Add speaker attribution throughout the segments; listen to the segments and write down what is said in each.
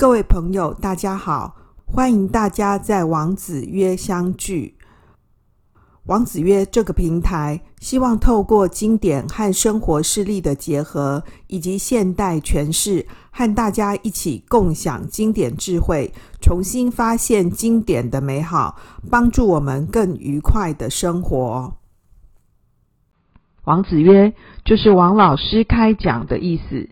Speaker 1: 各位朋友，大家好，欢迎大家在王子约相聚。王子约这个平台，希望透过经典和生活事例的结合，以及现代诠释，和大家一起共享经典智慧，重新发现经典的美好，帮助我们更愉快的生活。
Speaker 2: 王子约就是王老师开讲的意思。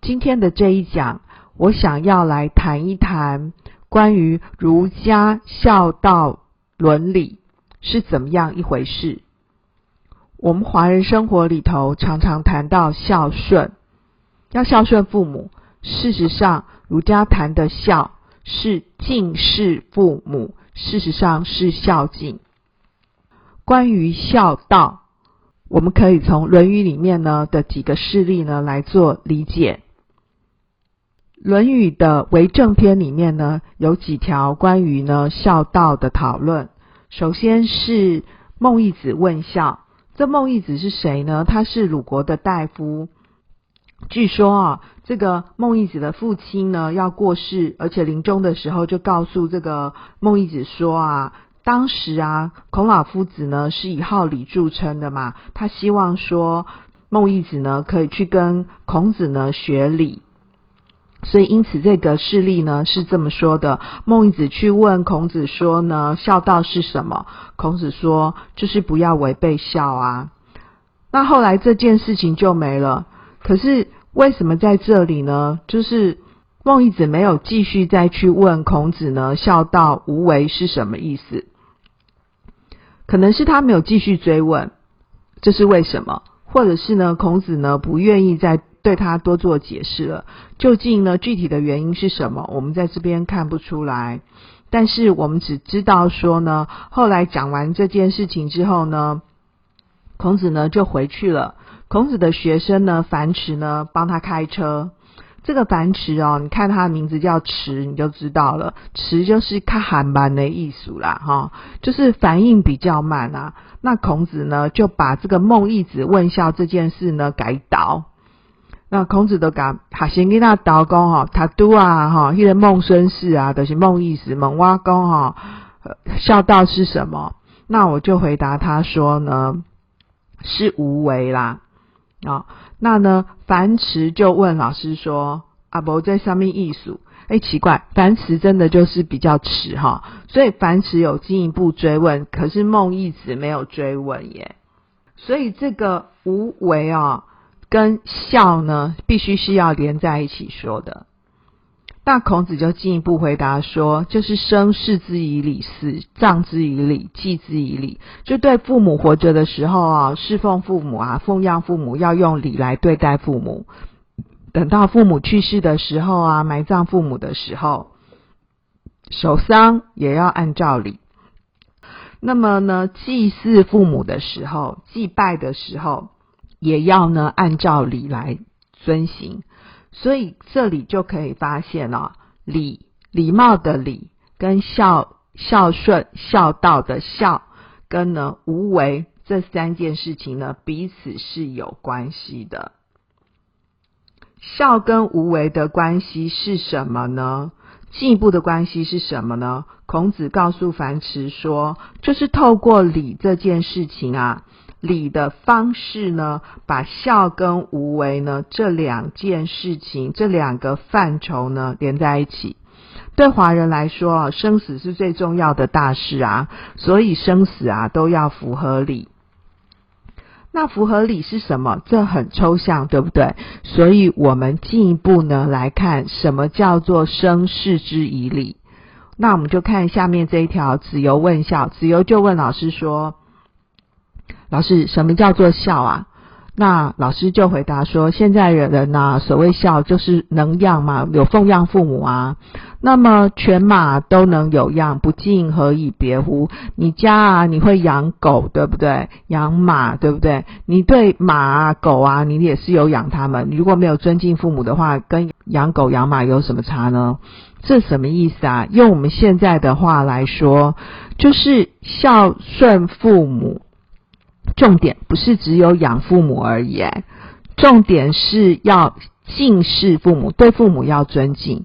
Speaker 2: 今天的这一讲，我想要来谈一谈关于儒家孝道伦理是怎么样一回事。我们华人生活里头常常谈到孝顺，要孝顺父母。事实上，儒家谈的孝是敬事父母，事实上是孝敬。关于孝道，我们可以从《论语》里面呢的几个事例呢来做理解。《论语》的为政篇里面呢，有几条关于呢孝道的讨论。首先是孟懿子问孝，这孟懿子是谁呢？他是鲁国的大夫。据说啊，这个孟懿子的父亲呢要过世，而且临终的时候就告诉这个孟懿子说啊，当时啊孔老夫子呢是以好礼著称的嘛，他希望说孟懿子呢可以去跟孔子呢学礼。所以，因此这个事例呢是这么说的：孟子去问孔子说呢，孝道是什么？孔子说，就是不要违背孝啊。那后来这件事情就没了。可是为什么在这里呢？就是孟子没有继续再去问孔子呢，孝道无为是什么意思？可能是他没有继续追问，这是为什么？或者是呢，孔子呢不愿意再。对他多做解释了，究竟呢具体的原因是什么？我们在这边看不出来，但是我们只知道说呢，后来讲完这件事情之后呢，孔子呢就回去了。孔子的学生呢樊迟呢帮他开车，这个樊迟哦，你看他的名字叫迟，你就知道了，迟就是看韩慢的意思啦，哈，就是反应比较慢啊。那孔子呢就把这个孟懿子问孝这件事呢改导。那孔子都讲，哈先跟他道讲哈，他都啊哈，迄个孟孙氏啊，都、是孟懿子问我讲哈，孝道是什么？那我就回答他说呢，是无为啦啊、那呢，樊迟就问老师说，啊不在上面艺术？哎，奇怪，樊迟真的就是比较迟哈，所以樊迟有进一步追问，可是孟懿子没有追问耶。所以这个无为啊。跟孝呢，必须是要连在一起说的。那孔子就进一步回答说，就是生事之以礼，死葬之以礼，祭之以礼。就对父母活着的时候啊，侍奉父母啊，奉养父母，要用礼来对待父母。等到父母去世的时候啊，埋葬父母的时候，守丧也要按照礼。那么呢，祭祀父母的时候，祭拜的时候。也要呢按照礼来遵行，所以这里就可以发现哦，礼礼貌的礼跟孝孝顺孝道的孝跟呢无为这三件事情呢彼此是有关系的。孝跟无为的关系是什么呢？进一步的关系是什么呢？孔子告诉樊迟说，就是透过礼这件事情啊。礼的方式呢，把孝跟无为呢这两件事情，这两个范畴呢连在一起。对华人来说啊，生死是最重要的大事啊，所以生死啊都要符合礼。那符合礼是什么？这很抽象，对不对？所以我们进一步呢来看，什么叫做生事之以礼？那我们就看下面这一条：子游问孝，子游就问老师说。老师，什么叫做孝啊？那老师就回答说：现在人呐，所谓孝就是能养嘛，有奉养父母啊。那么犬马都能有养，不敬何以别乎？你家啊，你会养狗对不对？养马对不对？你对马啊、狗啊，你也是有养它们。你如果没有尊敬父母的话，跟养狗养马有什么差呢？这什么意思啊？用我们现在的话来说，就是孝顺父母。重点不是只有养父母而已，重点是要敬视父母，对父母要尊敬。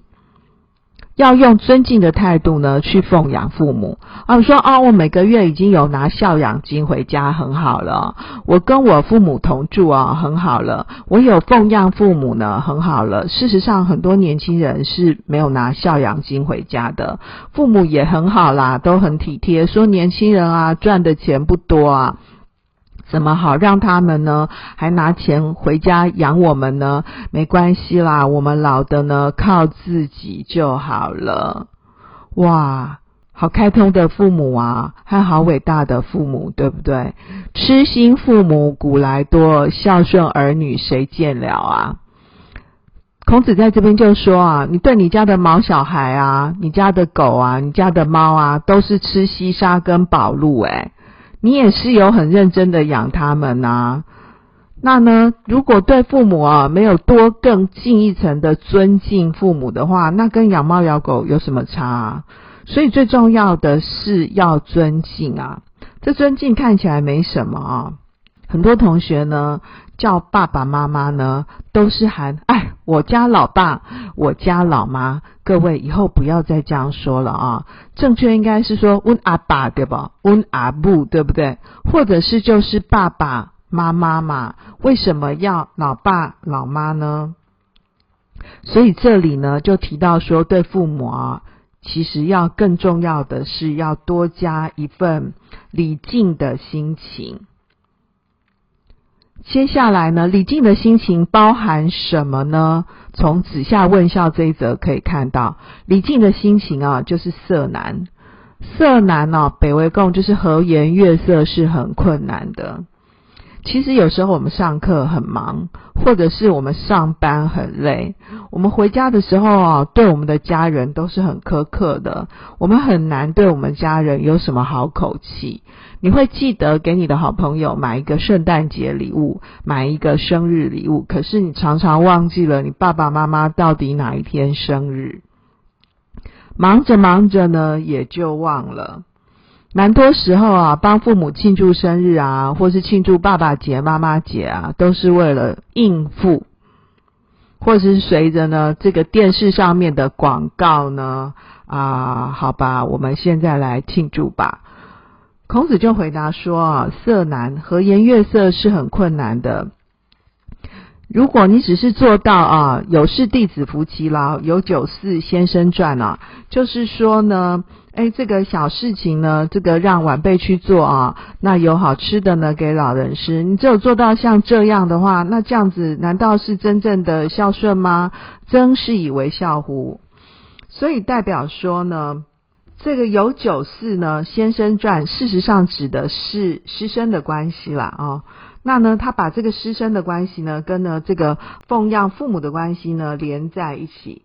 Speaker 2: 要用尊敬的态度呢去奉养父母。啊，说啊，我每个月已经有拿孝养金回家，很好了。我跟我父母同住啊，很好了。我有奉养父母呢，很好了。事实上，很多年轻人是没有拿孝养金回家的，父母也很好啦，都很体贴。说年轻人啊，赚的钱不多啊。怎么好让他们呢？还拿钱回家养我们呢？没关系啦，我们老的呢，靠自己就好了。哇，好开通的父母啊，还好伟大的父母，对不对？痴心父母古来多，孝顺儿女谁见了啊？孔子在这边就说啊，你对你家的毛小孩啊，你家的狗啊，你家的猫啊，都是吃西沙跟宝露诶你也是有很认真的养他们呐、啊，那呢，如果对父母啊没有多更进一层的尊敬父母的话，那跟养猫养狗有什么差啊？所以最重要的是要尊敬啊，这尊敬看起来没什么啊。很多同学呢叫爸爸妈妈呢都是喊哎，我家老爸，我家老妈。各位以后不要再这样说了啊，正确应该是说温阿爸对吧？温阿母对不对？或者是就是爸爸妈妈嘛？为什么要老爸老妈呢？所以这里呢就提到说，对父母啊，其实要更重要的是要多加一份礼敬的心情。接下来呢，礼敬的心情包含什么呢？从子夏问孝这一则可以看到，礼敬的心情啊，就是色难。色难哦，北魏共就是和颜悦色是很困难的。其实有时候我们上课很忙，或者是我们上班很累，我们回家的时候啊，对我们的家人都是很苛刻的。我们很难对我们家人有什么好口气。你会记得给你的好朋友买一个圣诞节礼物，买一个生日礼物，可是你常常忘记了你爸爸妈妈到底哪一天生日。忙着忙着呢，也就忘了。蛮多时候啊，帮父母庆祝生日啊，或是庆祝爸爸节、妈妈节啊，都是为了应付，或是随着呢这个电视上面的广告呢啊，好吧，我们现在来庆祝吧。孔子就回答说啊，色难，和颜悦色是很困难的。如果你只是做到啊，有事弟子服其劳，有酒肆先生传啊，就是说呢。哎，这个小事情呢，这个让晚辈去做啊，那有好吃的呢给老人吃。你只有做到像这样的话，那这样子难道是真正的孝顺吗？曾是以为孝乎？所以代表说呢，这个有九四呢，先生传，事实上指的是师生的关系啦啊。那呢，他把这个师生的关系呢，跟呢这个奉养父母的关系呢连在一起。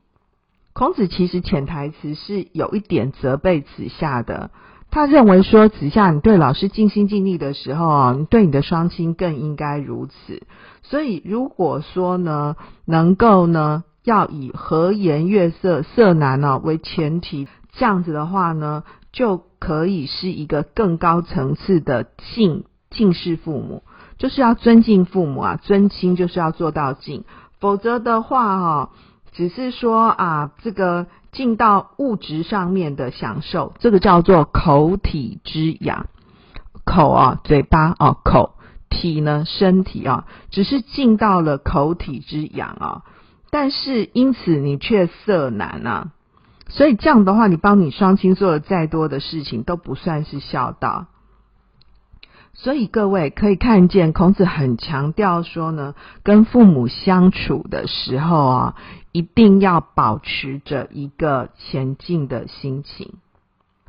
Speaker 2: 孔子其实潜台词是有一点责备子夏的，他认为说，子夏你对老师尽心尽力的时候啊，你对你的双亲更应该如此。所以如果说呢，能够呢要以和颜悦色、色难呢为前提，这样子的话呢，就可以是一个更高层次的敬敬事父母，就是要尊敬父母啊，尊亲就是要做到敬，否则的话哈。只是说啊，这个进到物质上面的享受，这个叫做口体之养。口啊，嘴巴啊，口体呢，身体啊，只是进到了口体之养啊。但是因此你却色难啊，所以这样的话，你帮你双亲做了再多的事情，都不算是孝道。所以各位可以看见，孔子很强调说呢，跟父母相处的时候啊。一定要保持着一个前进的心情。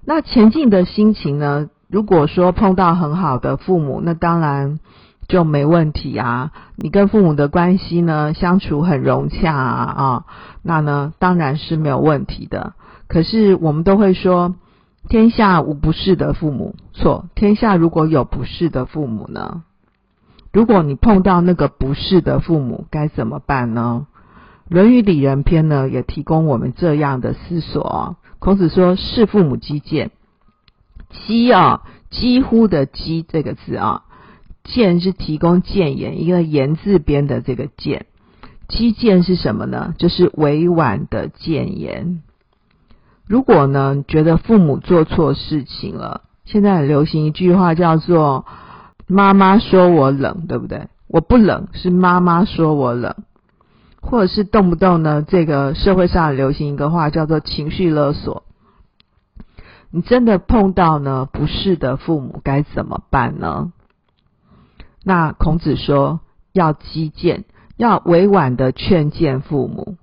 Speaker 2: 那前进的心情呢？如果说碰到很好的父母，那当然就没问题啊。你跟父母的关系呢，相处很融洽啊，啊，那呢当然是没有问题的。可是我们都会说，天下无不是的父母。错，天下如果有不是的父母呢？如果你碰到那个不是的父母，该怎么办呢？《论语里仁篇》呢，也提供我们这样的思索。孔子说：“事父母积见，积啊，几乎的积这个字啊，谏是提供谏言，一个言字边的这个谏。积谏是什么呢？就是委婉的谏言。如果呢觉得父母做错事情了，现在很流行一句话叫做“妈妈说我冷”，对不对？我不冷，是妈妈说我冷，或者是动不动呢，这个社会上流行一个话叫做“情绪勒索”。你真的碰到呢不是的父母该怎么办呢？那孔子说要击谏，要委婉的劝谏父母，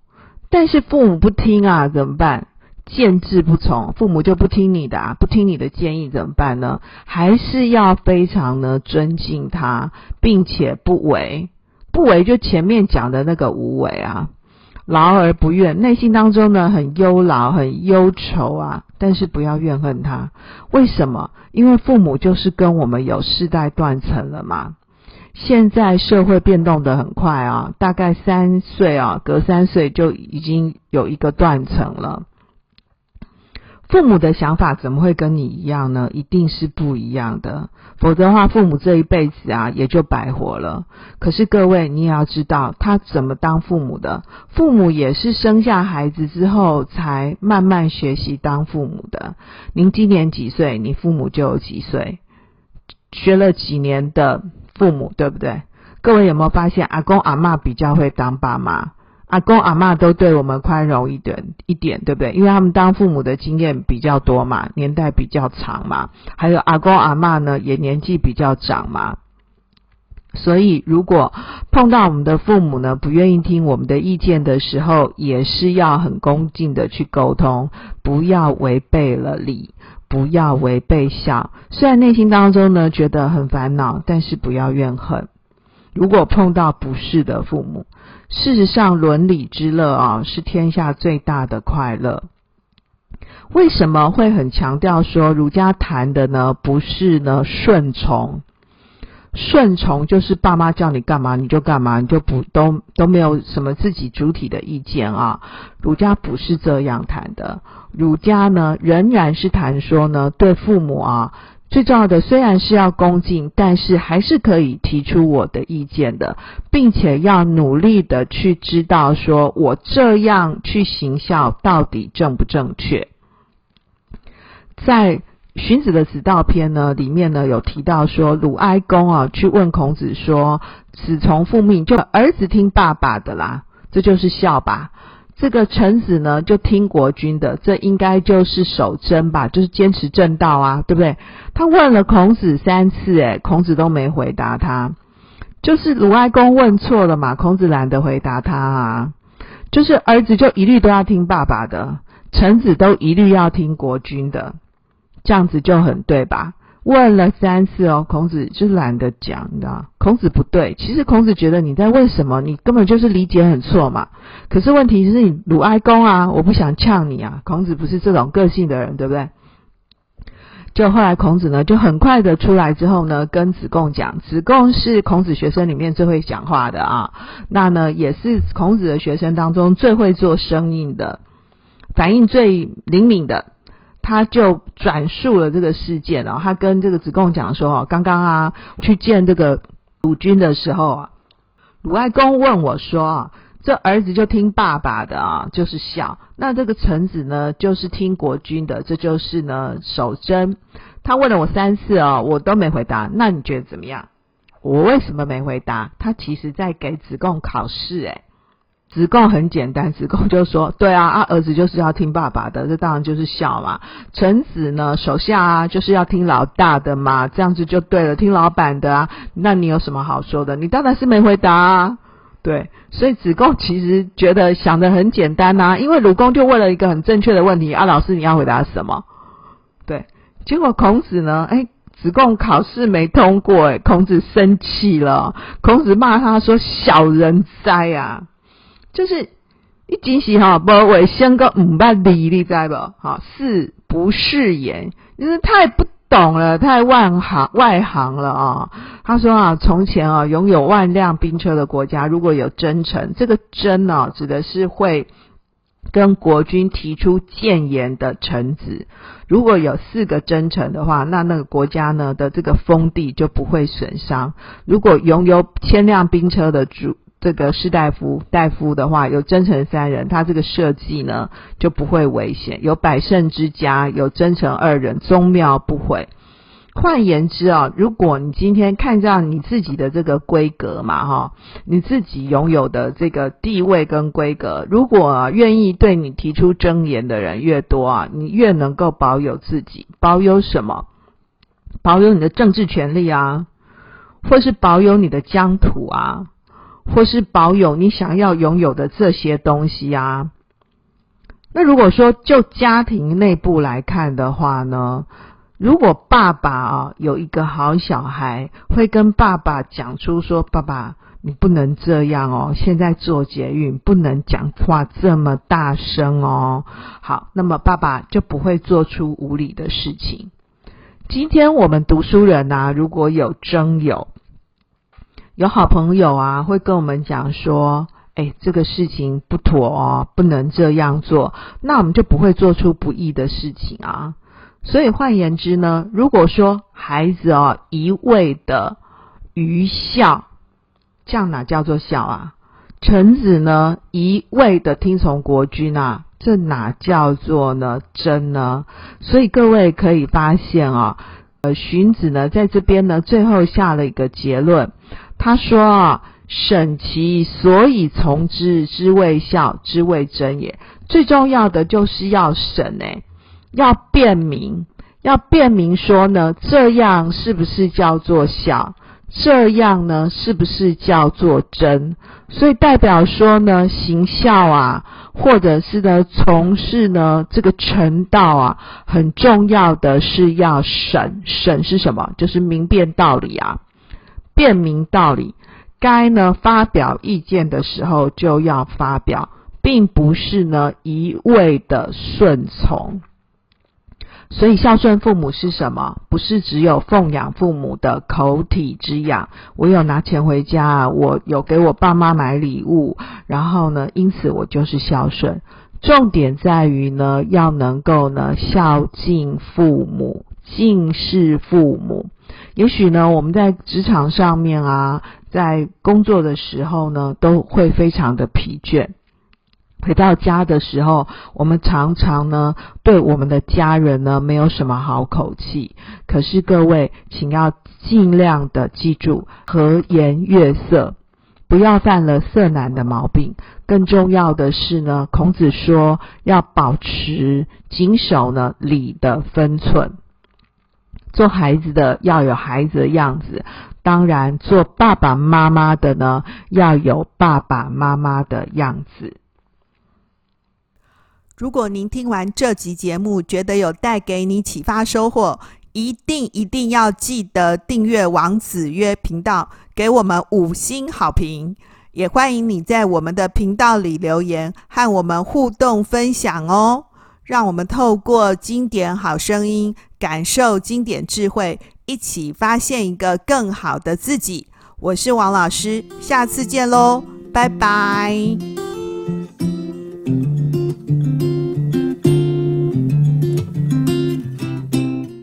Speaker 2: 但是父母不听啊，怎么办？谏之不从，父母就不听你的啊，不听你的建议怎么办呢？还是要非常呢尊敬他，并且不为，不为就前面讲的那个无为啊。劳而不怨，内心当中呢很忧劳、很忧愁啊，但是不要怨恨他。为什么？因为父母就是跟我们有世代断层了嘛。现在社会变动的很快啊，大概三岁啊，隔三岁就已经有一个断层了。父母的想法怎么会跟你一样呢？一定是不一样的，否则的话，父母这一辈子啊也就白活了。可是各位，你也要知道，他怎么当父母的？父母也是生下孩子之后才慢慢学习当父母的。您今年几岁？你父母就有几岁？学了几年的父母，对不对？各位有没有发现，阿公阿妈比较会当爸妈？阿公阿妈都对我们宽容一点一点，对不对？因为他们当父母的经验比较多嘛，年代比较长嘛。还有阿公阿妈呢，也年纪比较长嘛。所以，如果碰到我们的父母呢，不愿意听我们的意见的时候，也是要很恭敬的去沟通，不要违背了礼，不要违背孝。虽然内心当中呢觉得很烦恼，但是不要怨恨。如果碰到不是的父母，事实上，伦理之乐啊，是天下最大的快乐。为什么会很强调说儒家谈的呢？不是呢顺从，顺从就是爸妈叫你干嘛你就干嘛，你就不都都没有什么自己主体的意见啊。儒家不是这样谈的，儒家呢仍然是谈说呢，对父母啊。最重要的虽然是要恭敬，但是还是可以提出我的意见的，并且要努力的去知道说我这样去行孝到底正不正确。在荀子的子道篇呢里面呢有提到说，鲁哀公啊去问孔子说：“子从父命，就儿子听爸爸的啦，这就是孝吧。”这个臣子呢，就听国君的，这应该就是守贞吧，就是坚持正道啊，对不对？他问了孔子三次，诶，孔子都没回答他，就是鲁哀公问错了嘛，孔子懒得回答他啊，就是儿子就一律都要听爸爸的，臣子都一律要听国君的，这样子就很对吧？问了三次哦，孔子就懒得讲，你知道？孔子不对，其实孔子觉得你在问什么，你根本就是理解很错嘛。可是问题是你鲁哀公啊，我不想呛你啊。孔子不是这种个性的人，对不对？就后来孔子呢，就很快的出来之后呢，跟子贡讲，子贡是孔子学生里面最会讲话的啊，那呢也是孔子的学生当中最会做生意的，反应最灵敏的。他就转述了这个事件哦，他跟这个子贡讲说哦，刚刚啊去见这个鲁君的时候啊，鲁哀公问我说啊，这儿子就听爸爸的啊，就是孝；那这个臣子呢，就是听国君的，这就是呢守贞。他问了我三次哦，我都没回答。那你觉得怎么样？我为什么没回答？他其实在给子贡考试诶。子贡很简单，子贡就说：“对啊，啊儿子就是要听爸爸的，这当然就是孝嘛。臣子呢，手下啊就是要听老大的嘛，这样子就对了，听老板的啊。那你有什么好说的？你当然是没回答啊。对，所以子贡其实觉得想得很简单呐，因为鲁公就问了一个很正确的问题啊，老师你要回答什么？对，结果孔子呢，哎，子贡考试没通过，哎，孔子生气了，孔子骂他说：小人哉啊！就是一惊喜哈，不为先个五万里，你知不？哈，是不是言？就是太不懂了，太外行外行了啊！他说啊，从前啊，拥有万辆兵车的国家，如果有征臣，这个征呢，指的是会跟国君提出谏言的臣子。如果有四个征臣的话，那那个国家呢的这个封地就不会损伤。如果拥有千辆兵车的主这个士大夫大夫的话，有真诚三人，他这个设计呢就不会危险。有百胜之家，有真诚二人，宗庙不毁。换言之啊，如果你今天看到你自己的这个规格嘛，哈，你自己拥有的这个地位跟规格，如果啊，愿意对你提出争言的人越多啊，你越能够保有自己，保有什么？保有你的政治权利啊，或是保有你的疆土啊，或是保有你想要拥有的这些东西啊。那如果说就家庭内部来看的话呢？如果爸爸啊有一个好小孩，会跟爸爸讲出说：“爸爸，你不能这样哦，现在做捷运不能讲话这么大声哦。”好，那么爸爸就不会做出无理的事情。今天我们读书人啊，如果有征友，有好朋友啊，会跟我们讲说：“哎，这个事情不妥哦，不能这样做。”那我们就不会做出不义的事情啊。所以换言之呢，如果说孩子哦一味的愚孝，这样哪叫做孝啊？臣子呢一味的听从国君啊，这哪叫做呢真呢？所以各位可以发现啊，呃，荀子呢在这边呢最后下了一个结论，他说啊，审其所以从之之谓孝，之谓真也。最重要的就是要审诶。要辨明，要辨明说呢，这样是不是叫做孝？这样呢，是不是叫做真？所以代表说呢，行孝啊，或者是呢，从事呢这个成道啊，很重要的是要审。审是什么？就是明辨道理啊，辨明道理。该呢发表意见的时候就要发表，并不是呢一味的顺从。所以孝顺父母是什么？不是只有奉养父母的口体之养。我有拿钱回家，我有给我爸妈买礼物，然后呢，因此我就是孝顺。重点在于呢，要能够呢孝敬父母，敬事父母。也许呢，我们在职场上面啊，在工作的时候呢，都会非常的疲倦。回到家的时候，我们常常呢对我们的家人呢没有什么好口气。可是各位，请要尽量的记住和颜悦色，不要犯了色难的毛病。更重要的是呢，孔子说要保持谨守呢礼的分寸。做孩子的要有孩子的样子，当然做爸爸妈妈的呢要有爸爸妈妈的样子。
Speaker 1: 如果您听完这集节目，觉得有带给你启发收获，一定一定要记得订阅王子约频道，给我们五星好评。也欢迎你在我们的频道里留言，和我们互动分享哦。让我们透过经典好声音，感受经典智慧，一起发现一个更好的自己。我是王老师，下次见喽，拜拜。